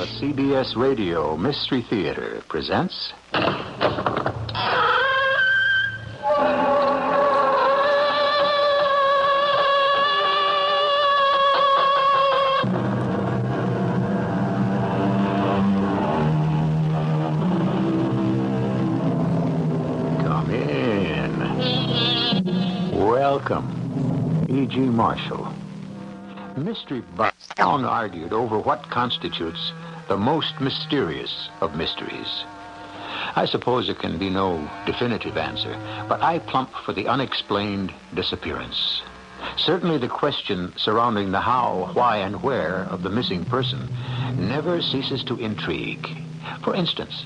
The CBS Radio Mystery Theater presents. Come in. Welcome, E.G. Marshall. Mystery Brown argued over what constitutes the most mysterious of mysteries. I suppose there can be no definitive answer, but I plump for the unexplained disappearance. Certainly the question surrounding the how, why, and where of the missing person never ceases to intrigue. For instance,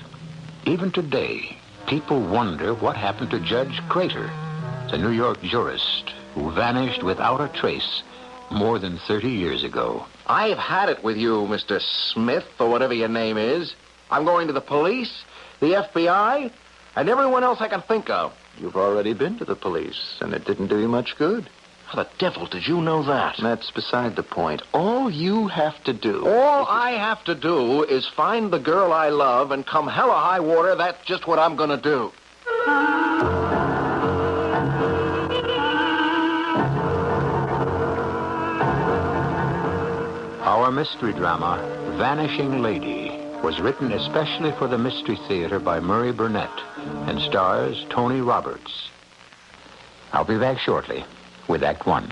even today, people wonder what happened to Judge Crater, the New York jurist who vanished without a trace more than 30 years ago. I've had it with you, Mr. Smith, or whatever your name is. I'm going to the police, the FBI, and everyone else I can think of. You've already been to the police, and it didn't do you much good. How the devil did you know that? That's beside the point. All you have to do. All I have to do is find the girl I love, and come hell or high water, that's just what I'm going to do. Mystery drama, Vanishing Lady, was written especially for the Mystery Theater by Murray Burnett and stars Tony Roberts. I'll be back shortly with Act One.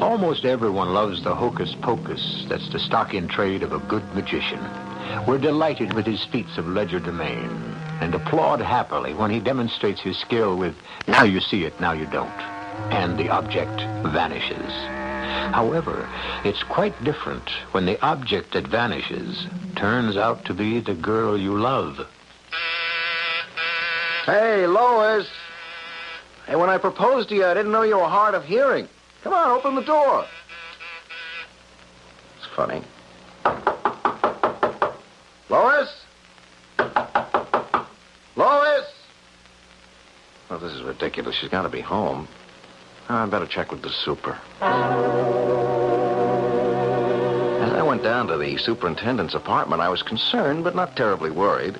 Almost everyone loves the hocus pocus that's the stock in trade of a good magician. We're delighted with his feats of legerdemain and applaud happily when he demonstrates his skill with now you see it, now you don't, and the object vanishes. However, it's quite different when the object that vanishes turns out to be the girl you love. Hey, Lois. Hey, when I proposed to you, I didn't know you were hard of hearing. Come on, open the door. It's funny. Lois? Lois? Oh, this is ridiculous. She's got to be home. Oh, I better check with the super. As I went down to the superintendent's apartment, I was concerned, but not terribly worried.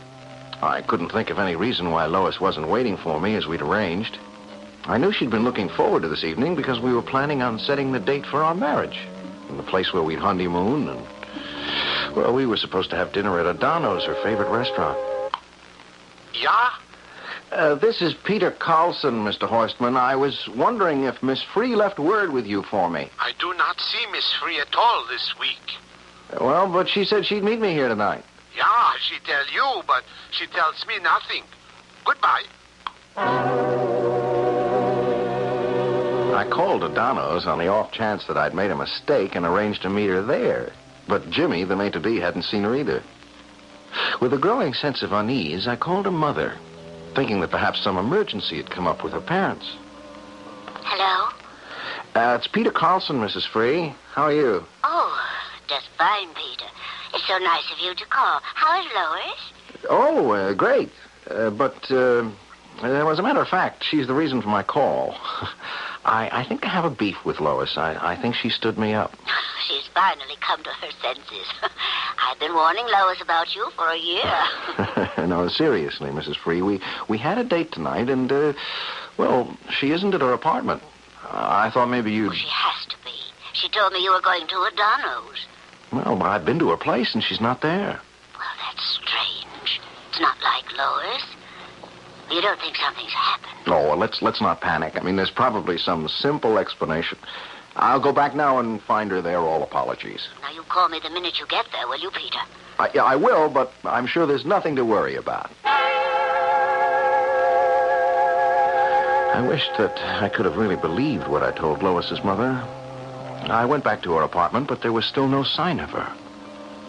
I couldn't think of any reason why Lois wasn't waiting for me as we'd arranged. I knew she'd been looking forward to this evening because we were planning on setting the date for our marriage. In the place where we'd honeymoon and well, we were supposed to have dinner at Adano's, her favorite restaurant. Yeah? Uh, this is Peter Carlson, Mr. Horstman. I was wondering if Miss Free left word with you for me. I do not see Miss Free at all this week. Well, but she said she'd meet me here tonight. Yeah, she tell you, but she tells me nothing. Goodbye. I called Adano's on the off chance that I'd made a mistake and arranged to meet her there. But Jimmy, the maitre d', hadn't seen her either. With a growing sense of unease, I called her mother, thinking that perhaps some emergency had come up with her parents. Hello? Uh, it's Peter Carlson, Mrs. Free. How are you? Oh, just fine, Peter. It's so nice of you to call. How is Lois? Oh, uh, great. Uh, but, uh, uh, as a matter of fact, she's the reason for my call. I, I think I have a beef with Lois. I, I think she stood me up. She's finally come to her senses. I've been warning Lois about you for a year. no, seriously, Mrs. Free. We, we had a date tonight, and, uh, well, she isn't at her apartment. I thought maybe you'd. she has to be. She told me you were going to Adano's. Well, I've been to her place, and she's not there. Well, that's strange. It's not like Lois. You don't think something's happened? Oh, well, let's let's not panic. I mean, there's probably some simple explanation. I'll go back now and find her there. All apologies. Now, you call me the minute you get there, will you, Peter? I, yeah, I will, but I'm sure there's nothing to worry about. I wish that I could have really believed what I told Lois's mother. I went back to her apartment, but there was still no sign of her.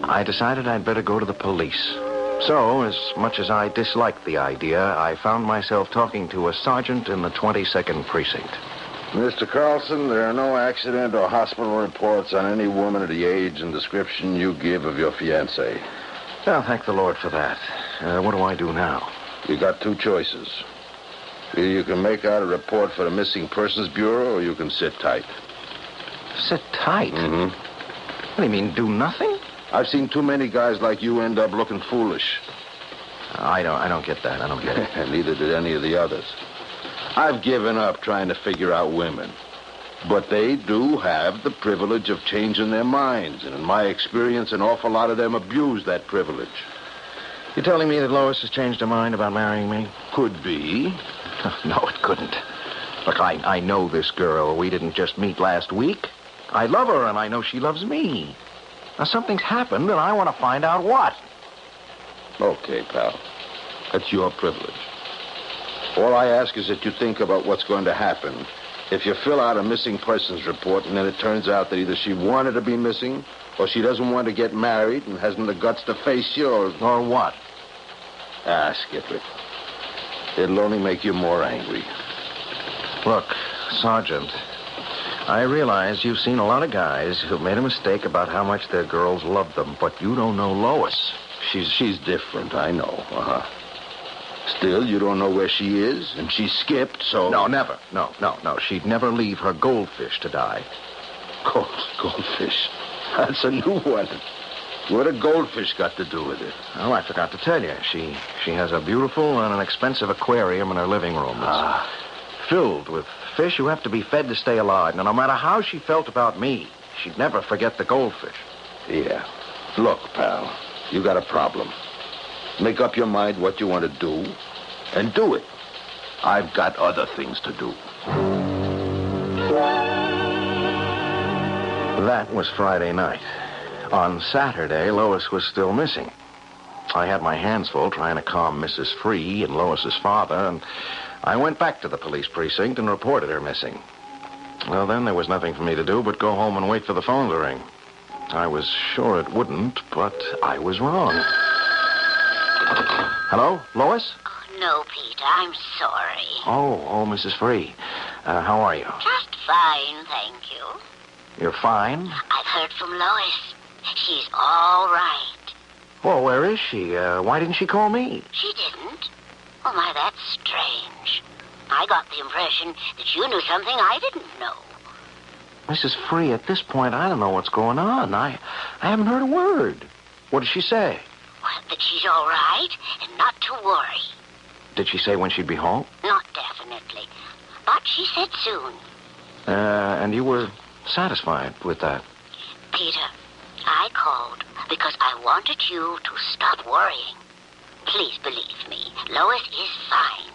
I decided I'd better go to the police. So, as much as I disliked the idea, I found myself talking to a sergeant in the 22nd precinct. Mr. Carlson, there are no accident or hospital reports on any woman of the age and description you give of your fiancée. Well, thank the Lord for that. Uh, what do I do now? You got two choices. Either you can make out a report for the Missing Persons Bureau or you can sit tight. Sit tight. Mm-hmm. What do you mean, do nothing? I've seen too many guys like you end up looking foolish. I don't. I don't get that. I don't get it. and neither did any of the others. I've given up trying to figure out women. But they do have the privilege of changing their minds. And in my experience, an awful lot of them abuse that privilege. You're telling me that Lois has changed her mind about marrying me? Could be. no, it couldn't. Look, I, I know this girl. We didn't just meet last week. I love her, and I know she loves me. Now, something's happened, and I want to find out what. Okay, pal. That's your privilege. All I ask is that you think about what's going to happen if you fill out a missing persons report and then it turns out that either she wanted to be missing or she doesn't want to get married and hasn't the guts to face yours. Or what? Ah, skip it. It'll only make you more angry. Look, Sergeant, I realize you've seen a lot of guys who've made a mistake about how much their girls love them, but you don't know Lois. She's she's different, I know. Uh-huh. Still, you don't know where she is, and she skipped, so... No, never. No, no, no. She'd never leave her goldfish to die. Gold, goldfish. That's a new one. What a goldfish got to do with it? Oh, I forgot to tell you. She she has a beautiful and an expensive aquarium in her living room. It's Ah. filled with fish who have to be fed to stay alive. Now, no matter how she felt about me, she'd never forget the goldfish. Yeah. Look, pal, you got a problem. Make up your mind what you want to do, and do it. I've got other things to do. That was Friday night. On Saturday, Lois was still missing. I had my hands full trying to calm Mrs. Free and Lois's father, and I went back to the police precinct and reported her missing. Well, then there was nothing for me to do but go home and wait for the phone to ring. I was sure it wouldn't, but I was wrong. Hello, Lois? Oh, no, Peter, I'm sorry. Oh, oh, Mrs. Free. Uh, how are you? Just fine, thank you. You're fine? I've heard from Lois. She's all right. Well, where is she? Uh, why didn't she call me? She didn't. Oh, my, that's strange. I got the impression that you knew something I didn't know. Mrs. Free, at this point, I don't know what's going on. I, I haven't heard a word. What did she say? Well, that she's all right and not to worry. Did she say when she'd be home? Not definitely. But she said soon. Uh, and you were satisfied with that? Peter, I called because I wanted you to stop worrying. Please believe me, Lois is fine.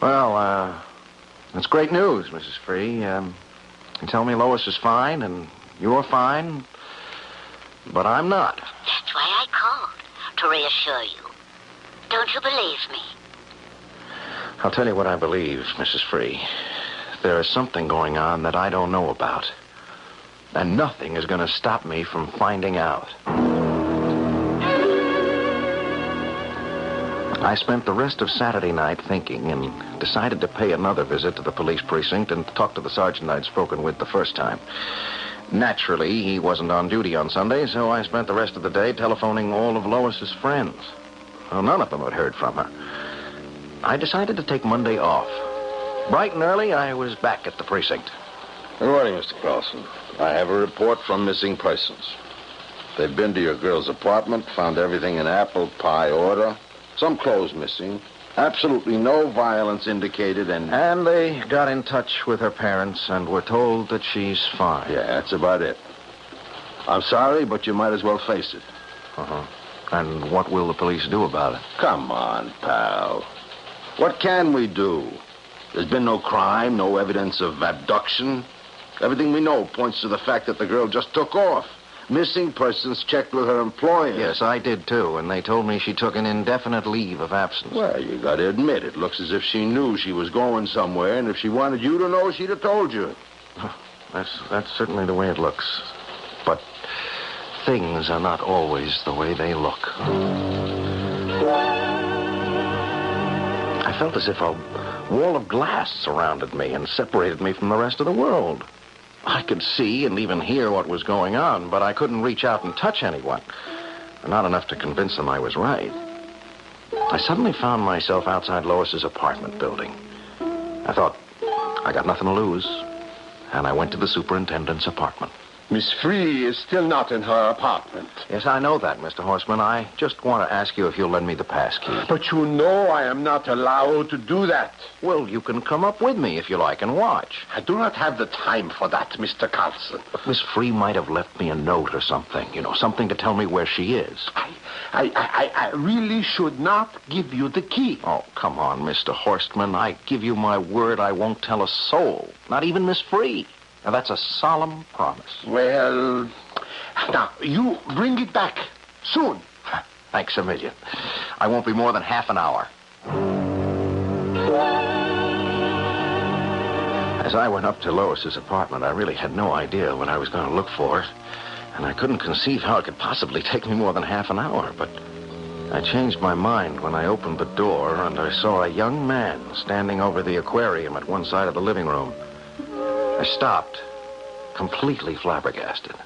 Well, uh, that's great news, Mrs. Free. Um, you tell me Lois is fine and you're fine, but I'm not. That's why I called, to reassure you. Don't you believe me? I'll tell you what I believe, Mrs. Free. There is something going on that I don't know about. And nothing is going to stop me from finding out. I spent the rest of Saturday night thinking and decided to pay another visit to the police precinct and talk to the sergeant I'd spoken with the first time. Naturally, he wasn't on duty on Sunday, so I spent the rest of the day telephoning all of Lois's friends. Well, none of them had heard from her. I decided to take Monday off. Bright and early, I was back at the precinct. Good morning, Mr. Carlson. I have a report from missing persons. They've been to your girl's apartment, found everything in apple pie order, some clothes missing, absolutely no violence indicated, and... And they got in touch with her parents and were told that she's fine. Yeah, that's about it. I'm sorry, but you might as well face it. Uh-huh. And what will the police do about it? Come on, pal. What can we do? There's been no crime, no evidence of abduction. Everything we know points to the fact that the girl just took off. Missing persons checked with her employer. Yes, I did too, and they told me she took an indefinite leave of absence. Well, you got to admit, it looks as if she knew she was going somewhere, and if she wanted you to know, she'd have told you. That's that's certainly the way it looks. But things are not always the way they look. I felt as if a wall of glass surrounded me and separated me from the rest of the world. I could see and even hear what was going on, but I couldn't reach out and touch anyone. Not enough to convince them I was right. I suddenly found myself outside Lois's apartment building. I thought, I got nothing to lose. And I went to the superintendent's apartment. Miss Free is still not in her apartment. Yes, I know that, Mr. Horstman. I just want to ask you if you'll lend me the pass key. But you know I am not allowed to do that. Well, you can come up with me if you like and watch. I do not have the time for that, Mr. Carlson. But Miss Free might have left me a note or something, you know, something to tell me where she is. I, I, I, I really should not give you the key. Oh, come on, Mr. Horstman. I give you my word I won't tell a soul, not even Miss Free. Now, that's a solemn promise. Well, now, you bring it back soon. Thanks a million. I won't be more than half an hour. As I went up to Lois's apartment, I really had no idea what I was going to look for. And I couldn't conceive how it could possibly take me more than half an hour. But I changed my mind when I opened the door and I saw a young man standing over the aquarium at one side of the living room. I stopped, completely flabbergasted.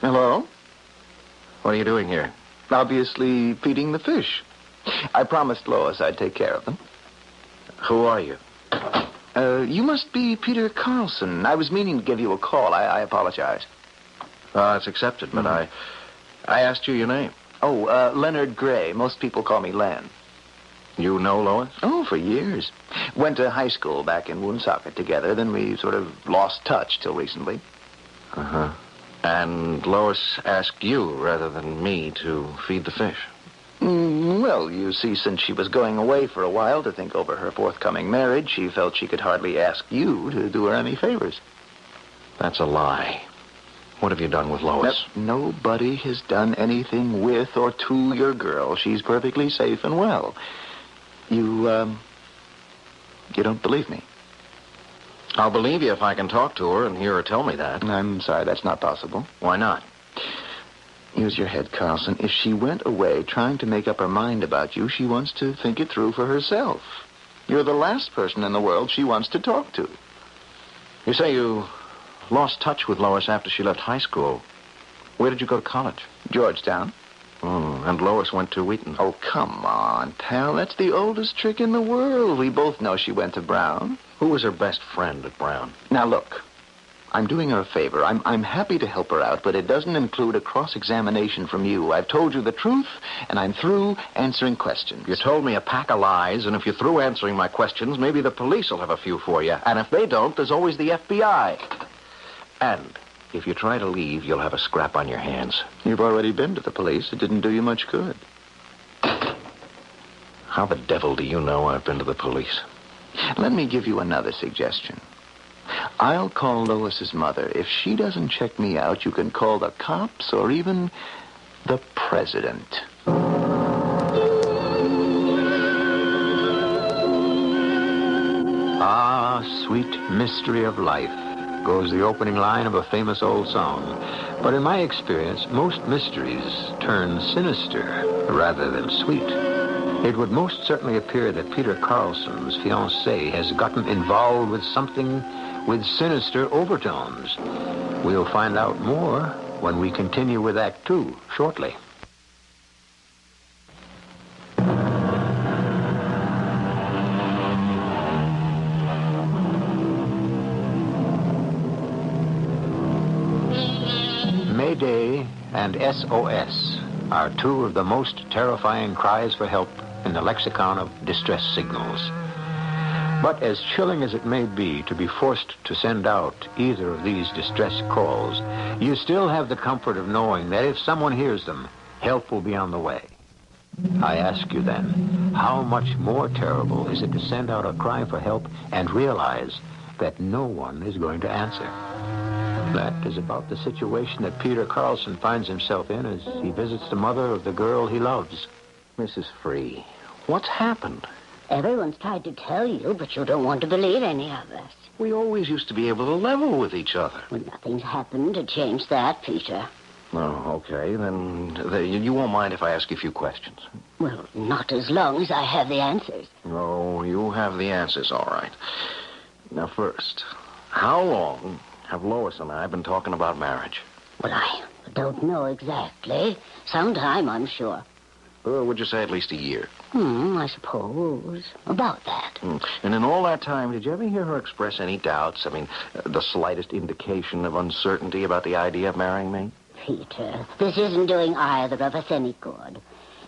Hello? What are you doing here? Obviously feeding the fish. I promised Lois I'd take care of them. Who are you? Uh, you must be Peter Carlson. I was meaning to give you a call. I, I apologize. Uh, it's accepted, but I, I asked you your name. Oh, uh, Leonard Gray. Most people call me Len. You know Lois? Oh, for years. Went to high school back in Woonsocket together. Then we sort of lost touch till recently. Uh huh. And Lois asked you rather than me to feed the fish. Mm, well, you see, since she was going away for a while to think over her forthcoming marriage, she felt she could hardly ask you to do her any favors. That's a lie. What have you done with Lois? Nobody has done anything with or to your girl. She's perfectly safe and well. You, um, you don't believe me? I'll believe you if I can talk to her and hear her tell me that. I'm sorry, that's not possible. Why not? Use your head, Carlson. If she went away trying to make up her mind about you, she wants to think it through for herself. You're the last person in the world she wants to talk to. You say you lost touch with Lois after she left high school. Where did you go to college? Georgetown. Oh, and Lois went to Wheaton. Oh, come on, pal. That's the oldest trick in the world. We both know she went to Brown. Who was her best friend at Brown? Now, look. I'm doing her a favor. I'm, I'm happy to help her out, but it doesn't include a cross-examination from you. I've told you the truth, and I'm through answering questions. You told me a pack of lies, and if you're through answering my questions, maybe the police will have a few for you. And if they don't, there's always the FBI. And if you try to leave, you'll have a scrap on your hands. You've already been to the police. It didn't do you much good. How the devil do you know I've been to the police? Let me give you another suggestion. I'll call Lois's mother. If she doesn't check me out, you can call the cops or even the president. Ah, sweet mystery of life, goes the opening line of a famous old song. But in my experience, most mysteries turn sinister rather than sweet. It would most certainly appear that Peter Carlson's fiancée has gotten involved with something with sinister overtones. We'll find out more when we continue with Act Two shortly. And SOS are two of the most terrifying cries for help in the lexicon of distress signals. But as chilling as it may be to be forced to send out either of these distress calls, you still have the comfort of knowing that if someone hears them, help will be on the way. I ask you then, how much more terrible is it to send out a cry for help and realize that no one is going to answer? That is about the situation that Peter Carlson finds himself in as he visits the mother of the girl he loves. Mrs. Free, what's happened? Everyone's tried to tell you, but you don't want to believe any of us. We always used to be able to level with each other. Well, nothing's happened to change that, Peter. Oh, okay. Then the, you won't mind if I ask you a few questions. Well, not as long as I have the answers. Oh, you have the answers, all right. Now, first, how long have Lois and I been talking about marriage? Well, I don't know exactly. Sometime, I'm sure. Uh, would you say at least a year? Hmm, I suppose. About that. Hmm. And in all that time, did you ever hear her express any doubts? I mean, uh, the slightest indication of uncertainty about the idea of marrying me? Peter, this isn't doing either of us any good.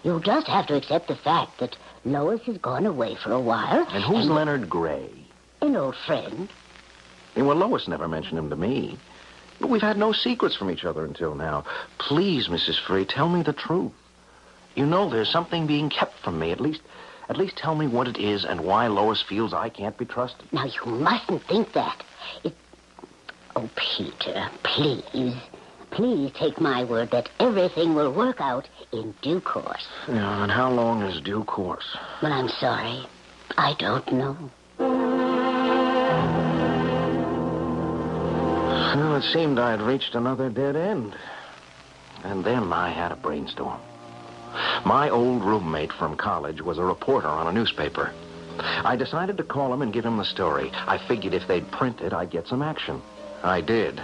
You just have to accept the fact that Lois has gone away for a while. And who's Leonard Gray? An old friend. And well, Lois never mentioned him to me. But we've had no secrets from each other until now. Please, Mrs. Free, tell me the truth. You know there's something being kept from me. At least, at least tell me what it is and why Lois feels I can't be trusted. Now, you mustn't think that. It... Oh, Peter, please. Please take my word that everything will work out in due course. Yeah, and how long is due course? Well, I'm sorry. I don't know. Well, it seemed I'd reached another dead end. And then I had a brainstorm. My old roommate from college was a reporter on a newspaper. I decided to call him and give him the story. I figured if they'd print it, I'd get some action. I did,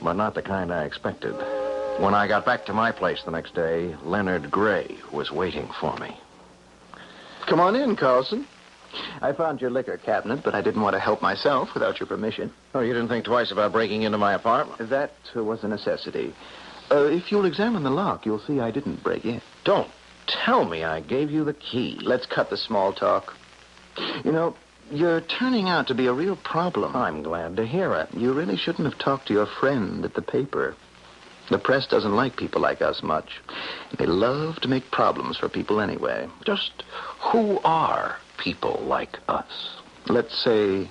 but not the kind I expected. When I got back to my place the next day, Leonard Gray was waiting for me. Come on in, Carlson. I found your liquor cabinet, but I didn't want to help myself without your permission. Oh, you didn't think twice about breaking into my apartment? That uh, was a necessity. Uh, if you'll examine the lock, you'll see I didn't break in. Don't tell me I gave you the key. Let's cut the small talk. You know, you're turning out to be a real problem. I'm glad to hear it. You really shouldn't have talked to your friend at the paper. The press doesn't like people like us much. They love to make problems for people anyway. Just who are people like us? Let's say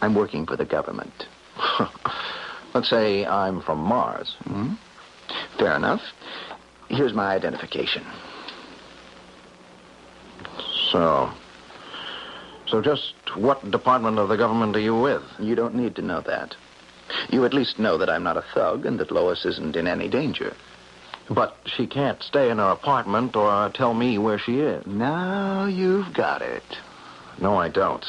I'm working for the government. Let's say I'm from Mars. Hmm? Fair enough. Here's my identification. So. So just what department of the government are you with? You don't need to know that. You at least know that I'm not a thug and that Lois isn't in any danger. But she can't stay in her apartment or tell me where she is. Now you've got it. No, I don't.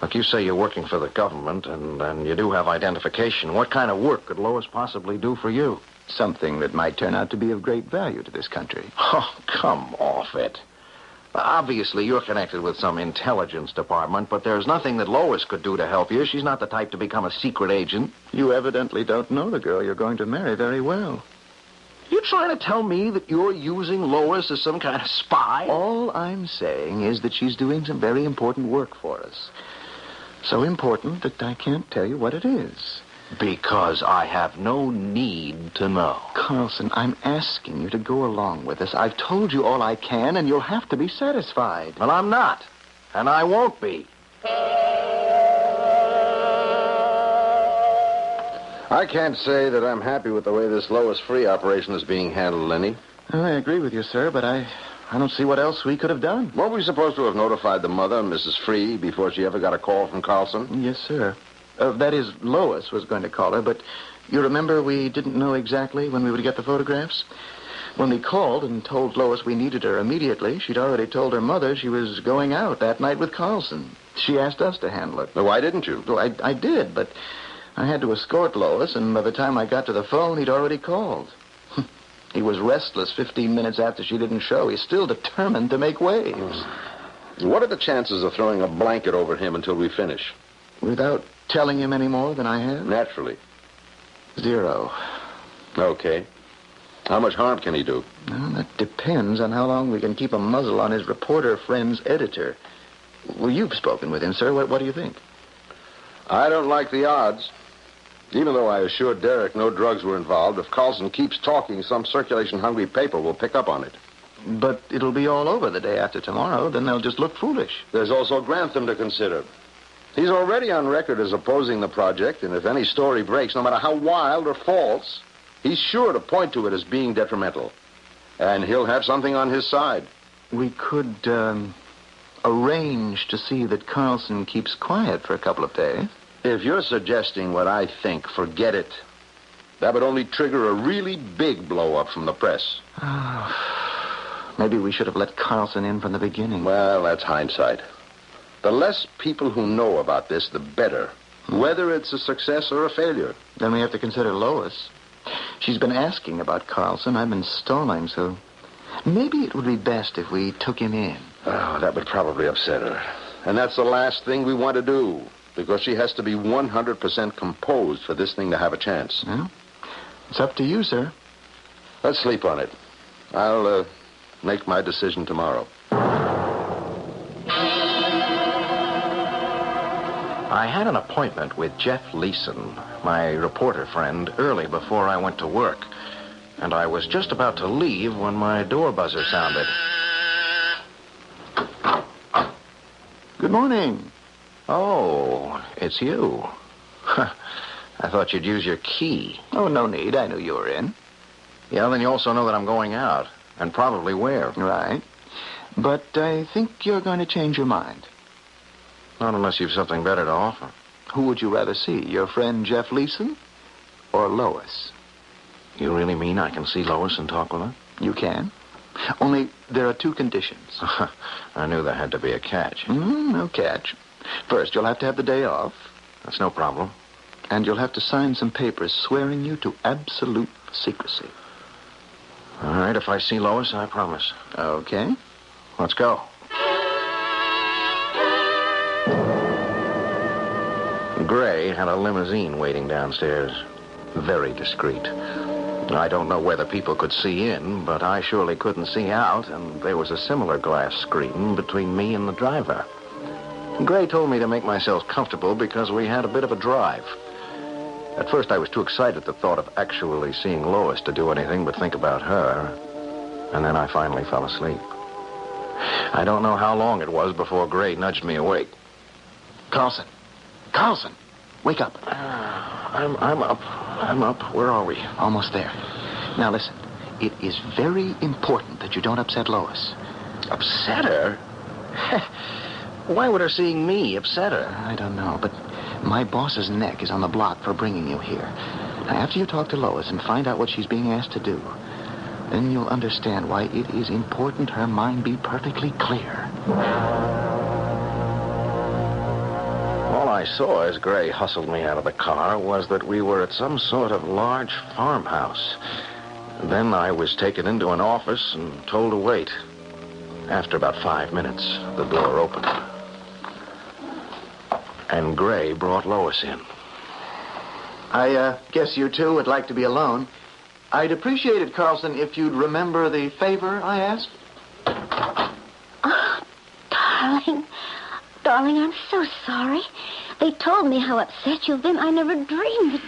Look, you say you're working for the government and, and you do have identification. What kind of work could Lois possibly do for you? Something that might turn out to be of great value to this country. Oh, come off it. Obviously, you're connected with some intelligence department, but there's nothing that Lois could do to help you. She's not the type to become a secret agent. You evidently don't know the girl you're going to marry very well. You trying to tell me that you're using Lois as some kind of spy? All I'm saying is that she's doing some very important work for us. So important that I can't tell you what it is. Because I have no need to know. Carlson, I'm asking you to go along with us. I've told you all I can, and you'll have to be satisfied. Well, I'm not. And I won't be. I can't say that I'm happy with the way this Lois Free operation is being handled, Lenny. I agree with you, sir, but I, I don't see what else we could have done. Weren't we supposed to have notified the mother, Mrs. Free, before she ever got a call from Carlson? Yes, sir. Uh, that is, Lois was going to call her, but you remember we didn't know exactly when we would get the photographs? When we called and told Lois we needed her immediately, she'd already told her mother she was going out that night with Carlson. She asked us to handle it. Well, why didn't you? Well, I, I did, but I had to escort Lois, and by the time I got to the phone, he'd already called. he was restless 15 minutes after she didn't show. He's still determined to make waves. What are the chances of throwing a blanket over him until we finish? Without telling him any more than I have? Naturally. Zero. Okay. How much harm can he do? Well, that depends on how long we can keep a muzzle on his reporter friend's editor. Well, you've spoken with him, sir. What, what do you think? I don't like the odds. Even though I assured Derek no drugs were involved, if Carlson keeps talking, some circulation-hungry paper will pick up on it. But it'll be all over the day after tomorrow. Then they'll just look foolish. There's also Grantham to consider. He's already on record as opposing the project, and if any story breaks, no matter how wild or false, he's sure to point to it as being detrimental. And he'll have something on his side. We could um, arrange to see that Carlson keeps quiet for a couple of days. If you're suggesting what I think, forget it. That would only trigger a really big blow-up from the press. Maybe we should have let Carlson in from the beginning. Well, that's hindsight. The less people who know about this, the better. Whether it's a success or a failure. Then we have to consider Lois. She's been asking about Carlson. I've been stalling, so Maybe it would be best if we took him in. Oh, that would probably upset her. And that's the last thing we want to do, because she has to be 100% composed for this thing to have a chance. Well, it's up to you, sir. Let's sleep on it. I'll uh, make my decision tomorrow. I had an appointment with Jeff Leeson, my reporter friend, early before I went to work. And I was just about to leave when my door buzzer sounded. Good morning. Oh, it's you. I thought you'd use your key. Oh, no need. I knew you were in. Yeah, then you also know that I'm going out, and probably where. Right. But I think you're going to change your mind. Not unless you've something better to offer. Who would you rather see, your friend Jeff Leeson or Lois? You really mean I can see Lois and talk with her? You can. Only there are two conditions. I knew there had to be a catch. Mm, no catch. First, you'll have to have the day off, That's no problem. and you'll have to sign some papers swearing you to absolute secrecy. All right, if I see Lois, I promise. Okay? Let's go. Gray had a limousine waiting downstairs. Very discreet. I don't know whether people could see in, but I surely couldn't see out, and there was a similar glass screen between me and the driver. Gray told me to make myself comfortable because we had a bit of a drive. At first, I was too excited at the thought of actually seeing Lois to do anything but think about her. And then I finally fell asleep. I don't know how long it was before Gray nudged me awake. Carlson. Carlson. Wake up. Ah, I'm, I'm up. I'm up. Where are we? Almost there. Now listen. It is very important that you don't upset Lois. Upset her? Why would her seeing me upset her? I don't know, but my boss's neck is on the block for bringing you here. Now, after you talk to Lois and find out what she's being asked to do, then you'll understand why it is important her mind be perfectly clear. All I saw as Gray hustled me out of the car was that we were at some sort of large farmhouse. Then I was taken into an office and told to wait. After about five minutes, the door opened. And Gray brought Lois in. I uh, guess you two would like to be alone. I'd appreciate it, Carlson, if you'd remember the favor I asked. Oh, Darling, darling, I'm so sorry. They told me how upset you've been. I never dreamed.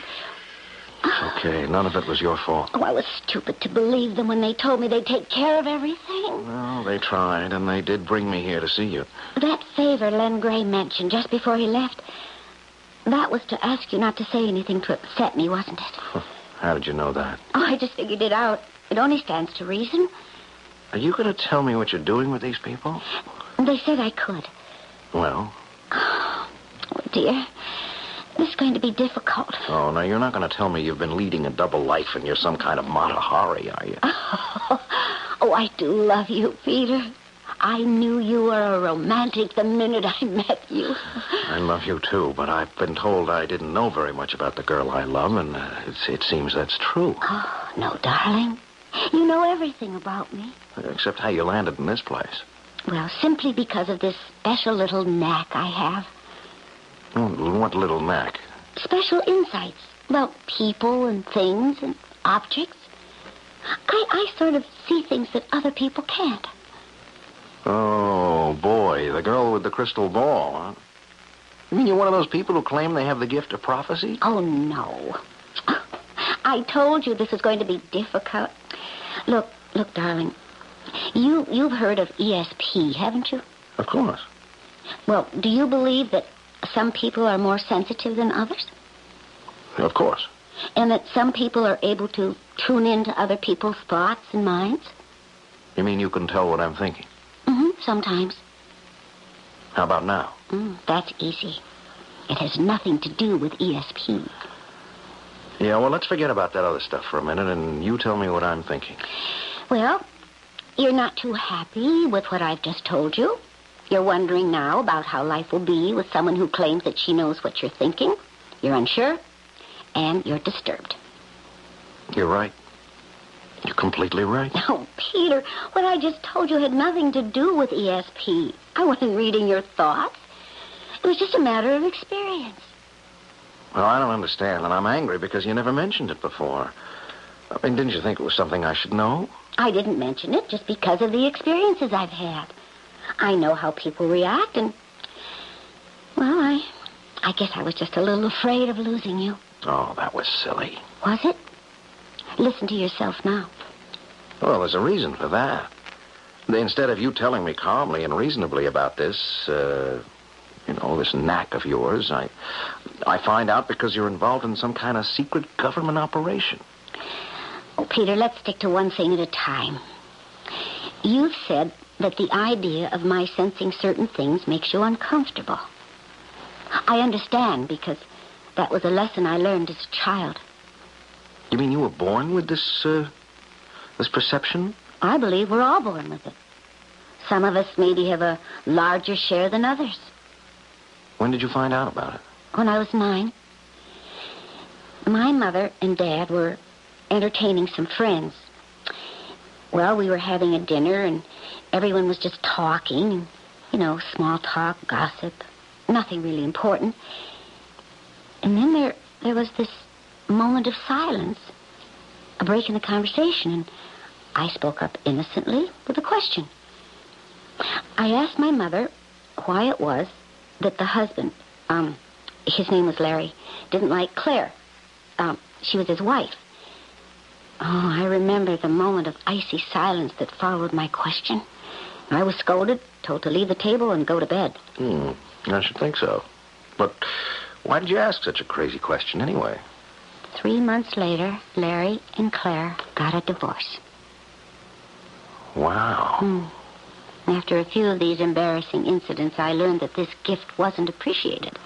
Okay, none of it was your fault. Oh, I was stupid to believe them when they told me they'd take care of everything. Well, they tried, and they did bring me here to see you. That favor Len Gray mentioned just before he left, that was to ask you not to say anything to upset me, wasn't it? How did you know that? Oh, I just figured it out. It only stands to reason. Are you going to tell me what you're doing with these people? They said I could. Well, Oh, dear. This is going to be difficult. oh, now you're not going to tell me you've been leading a double life and you're some kind of Mata Hari, are you? Oh, oh, I do love you, Peter. I knew you were a romantic the minute I met you. I love you too, but I've been told I didn't know very much about the girl I love, and uh, it's, it seems that's true. Oh, no, darling. You know everything about me. Except how you landed in this place. Well, simply because of this special little knack I have. Hmm, oh, What little knack. Special insights about people and things and objects. I, I sort of see things that other people can't. Oh, boy, the girl with the crystal ball, huh? You mean you're one of those people who claim they have the gift of prophecy? Oh, no. I told you this was going to be difficult. Look, look, darling. You, you've heard of ESP, haven't you? Of course. Well, do you believe that some people are more sensitive than others? Of course. And that some people are able to tune into other people's thoughts and minds? You mean you can tell what I'm thinking? Mm-hmm, sometimes. How about now? Mm, that's easy. It has nothing to do with ESP. Yeah, well, let's forget about that other stuff for a minute, and you tell me what I'm thinking. Well, you're not too happy with what I've just told you. You're wondering now about how life will be with someone who claims that she knows what you're thinking. You're unsure, and you're disturbed. You're right. You're completely right. Oh, Peter, what I just told you had nothing to do with ESP. I wasn't reading your thoughts. It was just a matter of experience. Well, I don't understand, and I'm angry because you never mentioned it before. I mean, didn't you think it was something I should know? I didn't mention it just because of the experiences I've had. I know how people react, and well, I, I guess I was just a little afraid of losing you. Oh, that was silly. Was it? Listen to yourself now. Well, there's a reason for that. Instead of you telling me calmly and reasonably about this, uh, you know, this knack of yours, I, I find out because you're involved in some kind of secret government operation. Oh, Peter, let's stick to one thing at a time. You've said that the idea of my sensing certain things makes you uncomfortable. I understand because that was a lesson I learned as a child. You mean you were born with this, uh, this perception? I believe we're all born with it. Some of us maybe have a larger share than others. When did you find out about it? When I was nine. My mother and dad were entertaining some friends. Well, we were having a dinner and everyone was just talking, you know, small talk, gossip, nothing really important. And then there there was this moment of silence, a break in the conversation, and I spoke up innocently with a question. I asked my mother why it was that the husband, um, his name was Larry, didn't like Claire. Um, she was his wife. Oh, I remember the moment of icy silence that followed my question. I was scolded, told to leave the table and go to bed. Hmm. I should think so. But why did you ask such a crazy question anyway? Three months later, Larry and Claire got a divorce. Wow. Hmm. After a few of these embarrassing incidents, I learned that this gift wasn't appreciated.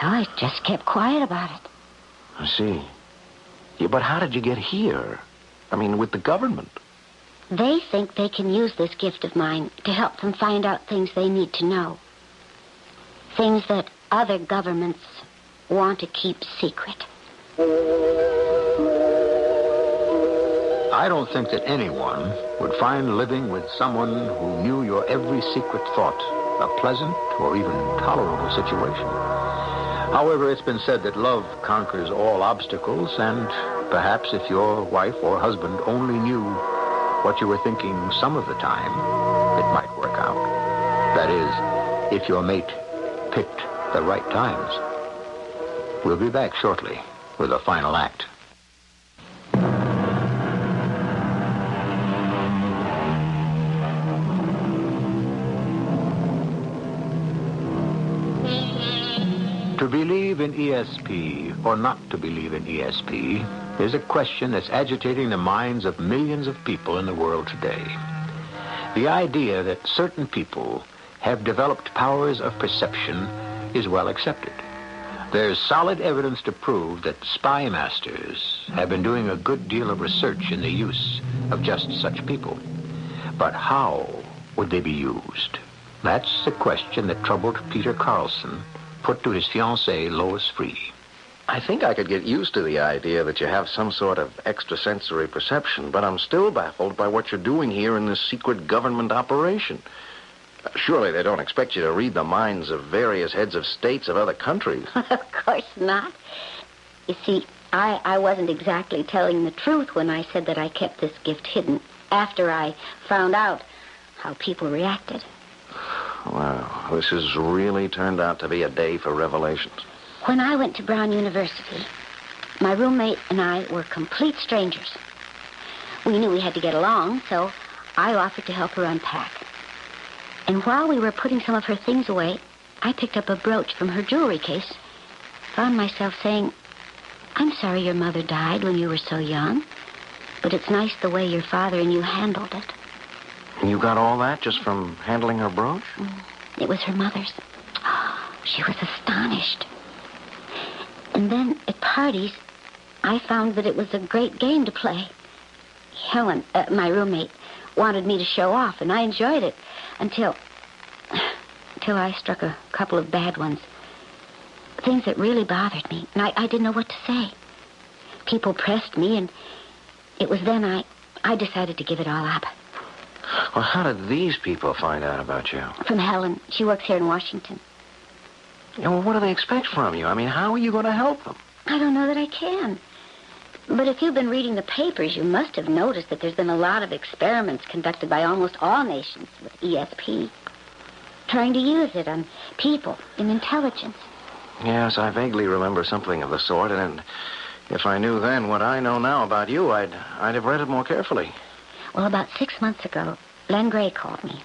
So I just kept quiet about it. I see. Yeah, but how did you get here? I mean, with the government. They think they can use this gift of mine to help them find out things they need to know. Things that other governments want to keep secret. I don't think that anyone would find living with someone who knew your every secret thought a pleasant or even tolerable situation. However, it's been said that love conquers all obstacles, and perhaps if your wife or husband only knew what you were thinking some of the time, it might work out. That is, if your mate picked the right times. We'll be back shortly with a final act. To believe in ESP or not to believe in ESP is a question that's agitating the minds of millions of people in the world today. The idea that certain people have developed powers of perception is well accepted. There's solid evidence to prove that spy masters have been doing a good deal of research in the use of just such people. But how would they be used? That's the question that troubled Peter Carlson put to his fiancée, Lois Free. I think I could get used to the idea that you have some sort of extrasensory perception, but I'm still baffled by what you're doing here in this secret government operation. Uh, surely they don't expect you to read the minds of various heads of states of other countries. of course not. You see, I, I wasn't exactly telling the truth when I said that I kept this gift hidden after I found out how people reacted. Wow, this has really turned out to be a day for revelations. When I went to Brown University, my roommate and I were complete strangers. We knew we had to get along, so I offered to help her unpack. And while we were putting some of her things away, I picked up a brooch from her jewelry case, found myself saying, I'm sorry your mother died when you were so young, but it's nice the way your father and you handled it. And you got all that just from handling her brooch? Mm, it was her mother's. she was astonished. And then at parties, I found that it was a great game to play. Helen, uh, my roommate, wanted me to show off, and I enjoyed it until until I struck a couple of bad ones. Things that really bothered me, and I, I didn't know what to say. People pressed me, and It was then I, I decided to give it all up. Well, how did these people find out about you? From Helen. She works here in Washington. Yeah, well, what do they expect from you? I mean, how are you going to help them? I don't know that I can. But if you've been reading the papers, you must have noticed that there's been a lot of experiments conducted by almost all nations with ESP, trying to use it on people in intelligence. Yes, I vaguely remember something of the sort, and if I knew then what I know now about you, I'd I'd have read it more carefully. Well, about six months ago, Len Gray called me.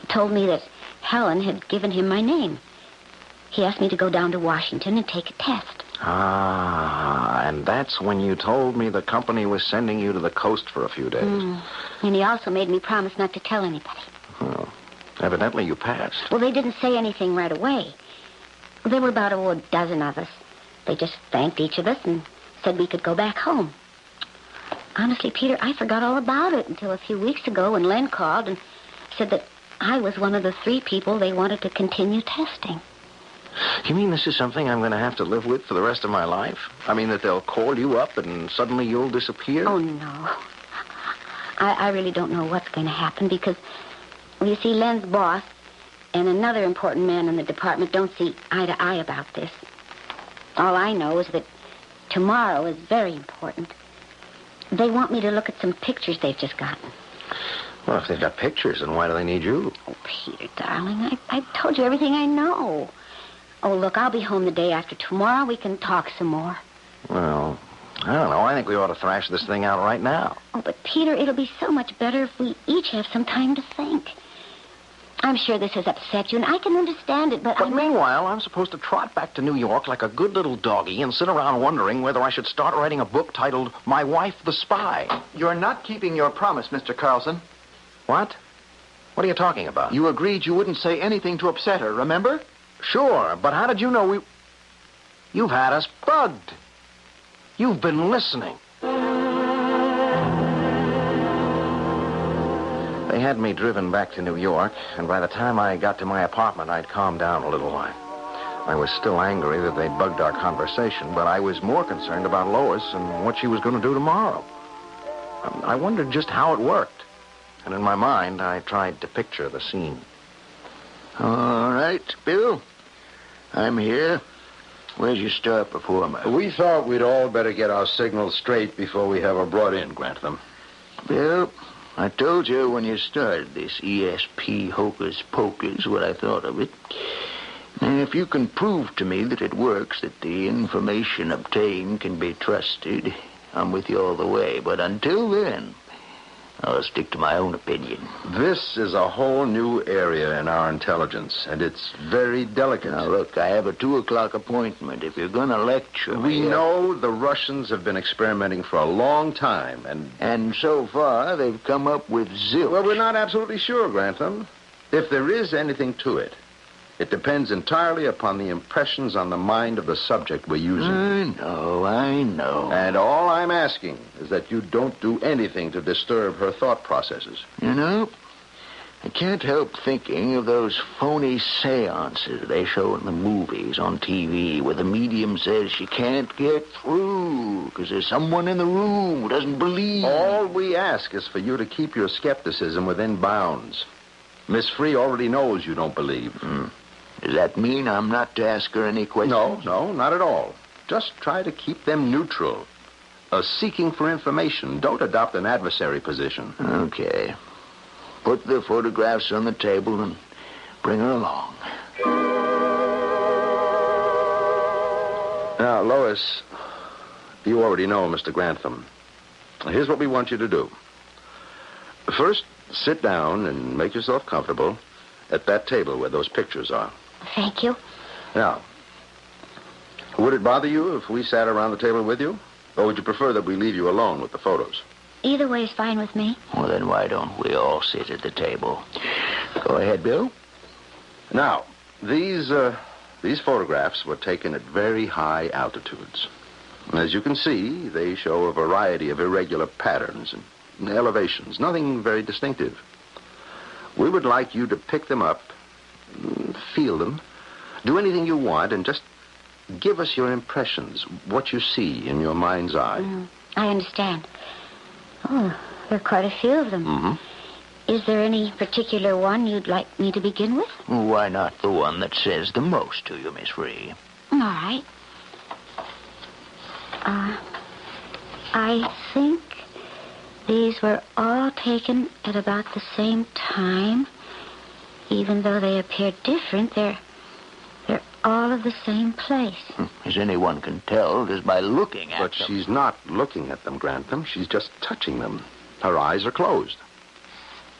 He told me that Helen had given him my name. He asked me to go down to Washington and take a test. Ah, and that's when you told me the company was sending you to the coast for a few days. Mm. And he also made me promise not to tell anybody. Well, evidently you passed. Well, they didn't say anything right away. There were about oh, a dozen of us. They just thanked each of us and said we could go back home. Honestly, Peter, I forgot all about it until a few weeks ago when Len called and said that I was one of the three people they wanted to continue testing. You mean this is something I'm going to have to live with for the rest of my life? I mean that they'll call you up and suddenly you'll disappear? Oh, no. I, I really don't know what's going to happen because, well, you see, Len's boss and another important man in the department don't see eye to eye about this. All I know is that tomorrow is very important. They want me to look at some pictures they've just gotten. Well, if they've got pictures, then why do they need you? Oh, Peter, darling, I, I've told you everything I know. Oh, look, I'll be home the day after tomorrow. We can talk some more. Well, I don't know. I think we ought to thrash this thing out right now. Oh, but Peter, it'll be so much better if we each have some time to think. I'm sure this has upset you, and I can understand it, but But I'm... meanwhile, I'm supposed to trot back to New York like a good little doggy and sit around wondering whether I should start writing a book titled My Wife the Spy. You're not keeping your promise, Mr. Carlson. What? What are you talking about? You agreed you wouldn't say anything to upset her, remember? Sure, but how did you know we... You've had us bugged. You've been listening. They had me driven back to New York, and by the time I got to my apartment, I'd calmed down a little while. I was still angry that they'd bugged our conversation, but I was more concerned about Lois and what she was going to do tomorrow. Um, I wondered just how it worked, and in my mind, I tried to picture the scene. All right, Bill. I'm here. Where's your start before me? We thought we'd all better get our signals straight before we have her brought in, Grantham. Bill, I told you when you started this ESP hocus pocus what I thought of it. And if you can prove to me that it works, that the information obtained can be trusted, I'm with you all the way. But until then, I'll stick to my own opinion. This is a whole new area in our intelligence, and it's very delicate. Now, look, I have a two o'clock appointment. If you're going to lecture we me... Uh, know the Russians have been experimenting for a long time, and... And so far, they've come up with zilch. Well, we're not absolutely sure, Grantham. If there is anything to it, it depends entirely upon the impressions on the mind of the subject we're using. I know, I know. And all I'm asking is that you don't do anything to disturb her thought processes. You know, I can't help thinking of those phony seances they show in the movies on TV where the medium says she can't get through because there's someone in the room who doesn't believe. All we ask is for you to keep your skepticism within bounds. Miss Free already knows you don't believe. Hmm. Does that mean I'm not to ask her any questions? No, no, not at all. Just try to keep them neutral. Uh, seeking for information. Don't adopt an adversary position. Okay. Put the photographs on the table and bring her along. Now, Lois, you already know Mr. Grantham. Here's what we want you to do. First, sit down and make yourself comfortable at that table where those pictures are. Thank you. Now, would it bother you if we sat around the table with you? Or would you prefer that we leave you alone with the photos? Either way is fine with me. Well, then why don't we all sit at the table? Go ahead, Bill. Now, these uh, these photographs were taken at very high altitudes. As you can see, they show a variety of irregular patterns and elevations, nothing very distinctive. We would like you to pick them up, feel them, do anything you want, and just give us your impressions, what you see in your mind's eye. Mm, I understand. Oh, there are quite a few of them. Mm-hmm. Is there any particular one you'd like me to begin with? Why not the one that says the most to you, Miss Free? All right. Uh, I think these were all taken at about the same time. Even though they appear different, they're they're all of the same place. Hmm, As anyone can tell just by looking at But them. But she's not looking at them, Grantham. She's just touching them. Her eyes are closed.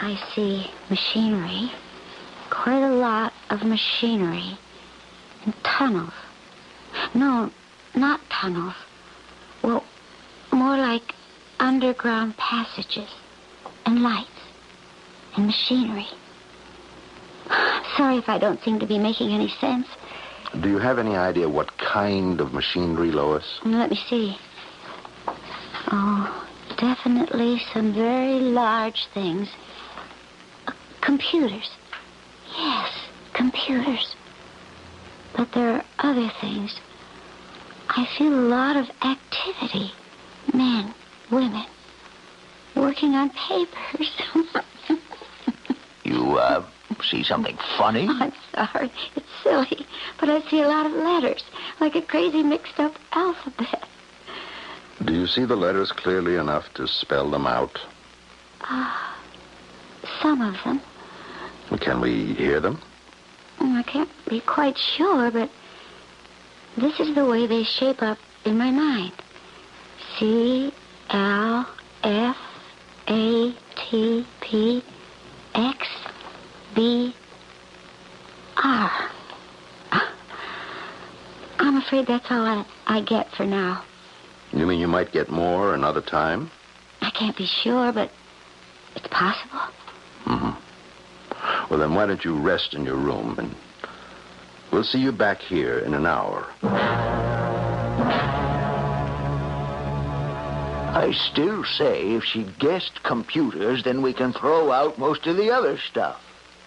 I see machinery, quite a lot of machinery, and tunnels. No, not tunnels. Well, more like underground passages, and lights, and machinery. Sorry if I don't seem to be making any sense. Do you have any idea what kind of machinery, Lois? Let me see. Oh, definitely some very large things. Uh, computers. Yes, computers. But there are other things. I feel a lot of activity. Men, women, working on papers. You, uh, see something funny? I'm sorry. It's silly. But I see a lot of letters, like a crazy mixed up alphabet. Do you see the letters clearly enough to spell them out? Ah, some of them. Can we hear them? Mm, I can't be quite sure, but this is the way they shape up in my mind. C L F A T P X B R. I'm afraid that's all I, I get for now. You mean you might get more another time? I can't be sure, but it's possible. Mm-hmm. Well, then why don't you rest in your room and we'll see you back here in an hour. I still say if she guessed computers, then we can throw out most of the other stuff.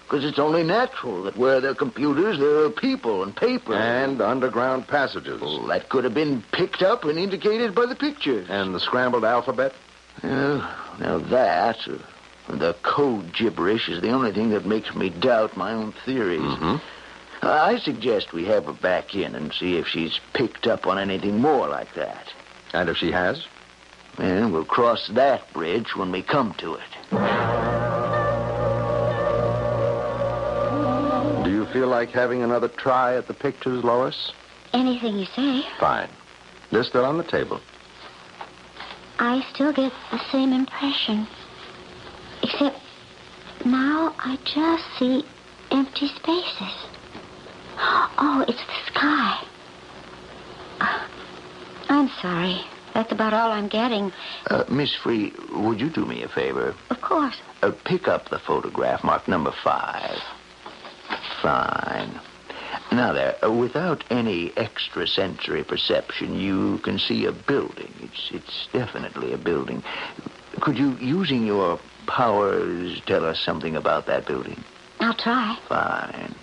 Because it's only natural that where there are computers, there are people and paper. And underground passages. Well, that could have been picked up and indicated by the pictures. And the scrambled alphabet? Well, now that, uh, the code gibberish, is the only thing that makes me doubt my own theories. Mhm. I suggest we have her back in and see if she's picked up on anything more like that. And if she has? And we'll cross that bridge when we come to it. Feel like having another try at the pictures, Lois? Anything you say. Fine. They're still on the table. I still get the same impression. Except now I just see empty spaces. Oh, it's the sky. Uh, I'm sorry. That's about all I'm getting. Uh, Miss Free, would you do me a favor? Of course. Uh, pick up the photograph marked number five. Fine. Now there, without any extrasensory perception, you can see a building. It's it's definitely a building. Could you, using your powers, tell us something about that building? I'll try. Fine.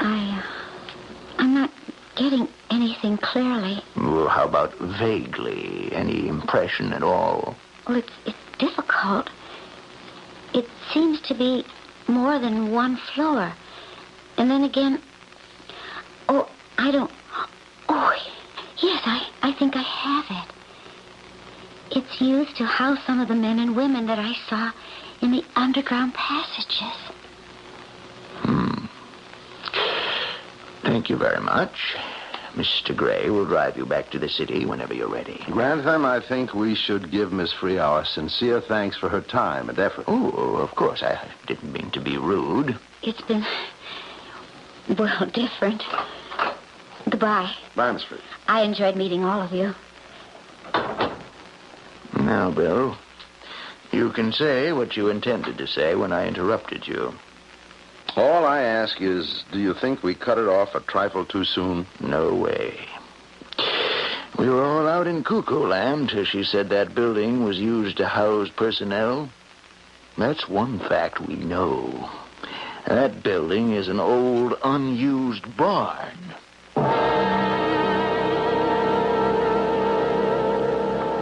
I, uh, I'm not getting anything clearly. Well, how about vaguely? Any impression at all? Well, it's, it's difficult. It seems to be more than one floor. And then again, oh, I don't. Oh, yes, I, I think I have it. It's used to house some of the men and women that I saw in the underground passages. Hmm. Thank you very much. Mr. Gray will drive you back to the city whenever you're ready. Grantham, I think we should give Miss Free our sincere thanks for her time and effort. Oh, of course. I didn't mean to be rude. It's been, well, different. Goodbye. Bye, Miss Free. I enjoyed meeting all of you. Now, Bill, you can say what you intended to say when I interrupted you. All I ask is, do you think we cut it off a trifle too soon? No way. We were all out in cuckoo land till she said that building was used to house personnel. That's one fact we know. That building is an old, unused barn.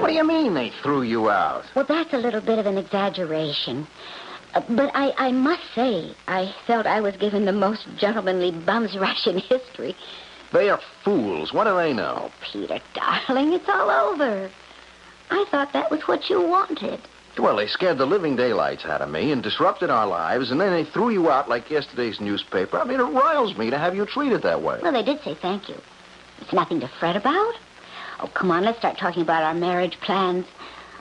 What do you mean they threw you out? Well, that's a little bit of an exaggeration. Uh, but I, I must say, I felt I was given the most gentlemanly bum's rush in history. They are fools. What do they know? Peter, darling, it's all over. I thought that was what you wanted. Well, they scared the living daylights out of me and disrupted our lives, and then they threw you out like yesterday's newspaper. I mean, it riles me to have you treated that way. Well, they did say thank you. It's nothing to fret about. Oh, come on, let's start talking about our marriage plans.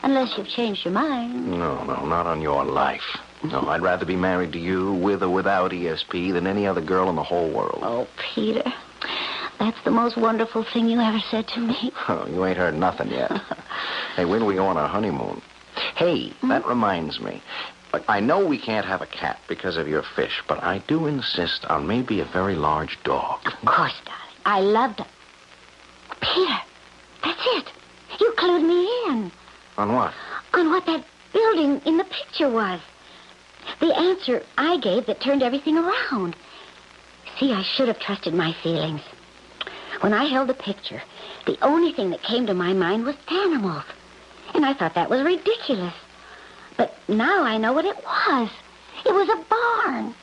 Unless you've changed your mind. No, no, not on your life. No, I'd rather be married to you with or without ESP than any other girl in the whole world. Oh, Peter. That's the most wonderful thing you ever said to me. Oh, you ain't heard nothing yet. hey, when do we go on our honeymoon? Hey, hmm? that reminds me. I know we can't have a cat because of your fish, but I do insist on maybe a very large dog. Of course, darling. I loved it. Peter, that's it. You clued me in On what? on what that building in the picture was. The answer I gave that turned everything around. See, I should have trusted my feelings. When I held the picture, the only thing that came to my mind was animals. And I thought that was ridiculous. But now I know what it was. It was a barn.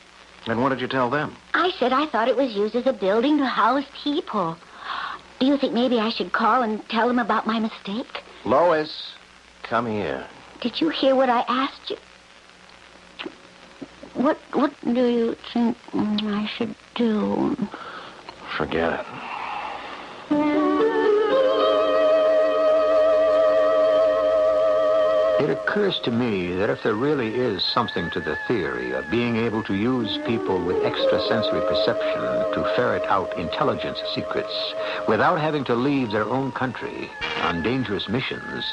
And what did you tell them? I said I thought it was used as a building to house people. Do you think maybe I should call and tell them about my mistake? Lois, come here. Did you hear what I asked you? What what do you think I should do? Forget it. It occurs to me that if there really is something to the theory of being able to use people with extrasensory perception to ferret out intelligence secrets without having to leave their own country on dangerous missions,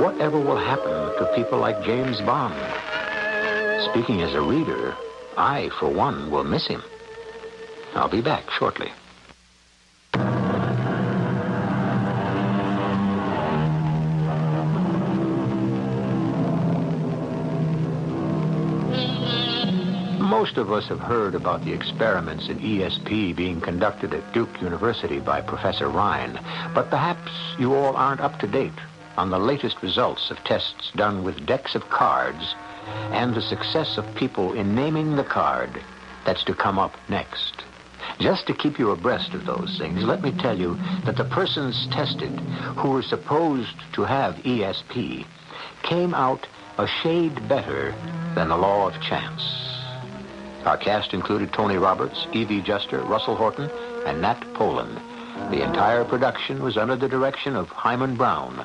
whatever will happen to people like James Bond? Speaking as a reader, I, for one, will miss him. I'll be back shortly. Most of us have heard about the experiments in ESP being conducted at Duke University by Professor Rhine, but perhaps you all aren't up to date on the latest results of tests done with decks of cards and the success of people in naming the card that's to come up next. Just to keep you abreast of those things, let me tell you that the persons tested who were supposed to have ESP came out a shade better than the law of chance. Our cast included Tony Roberts, Evie Juster, Russell Horton, and Nat Polen. The entire production was under the direction of Himan Brown.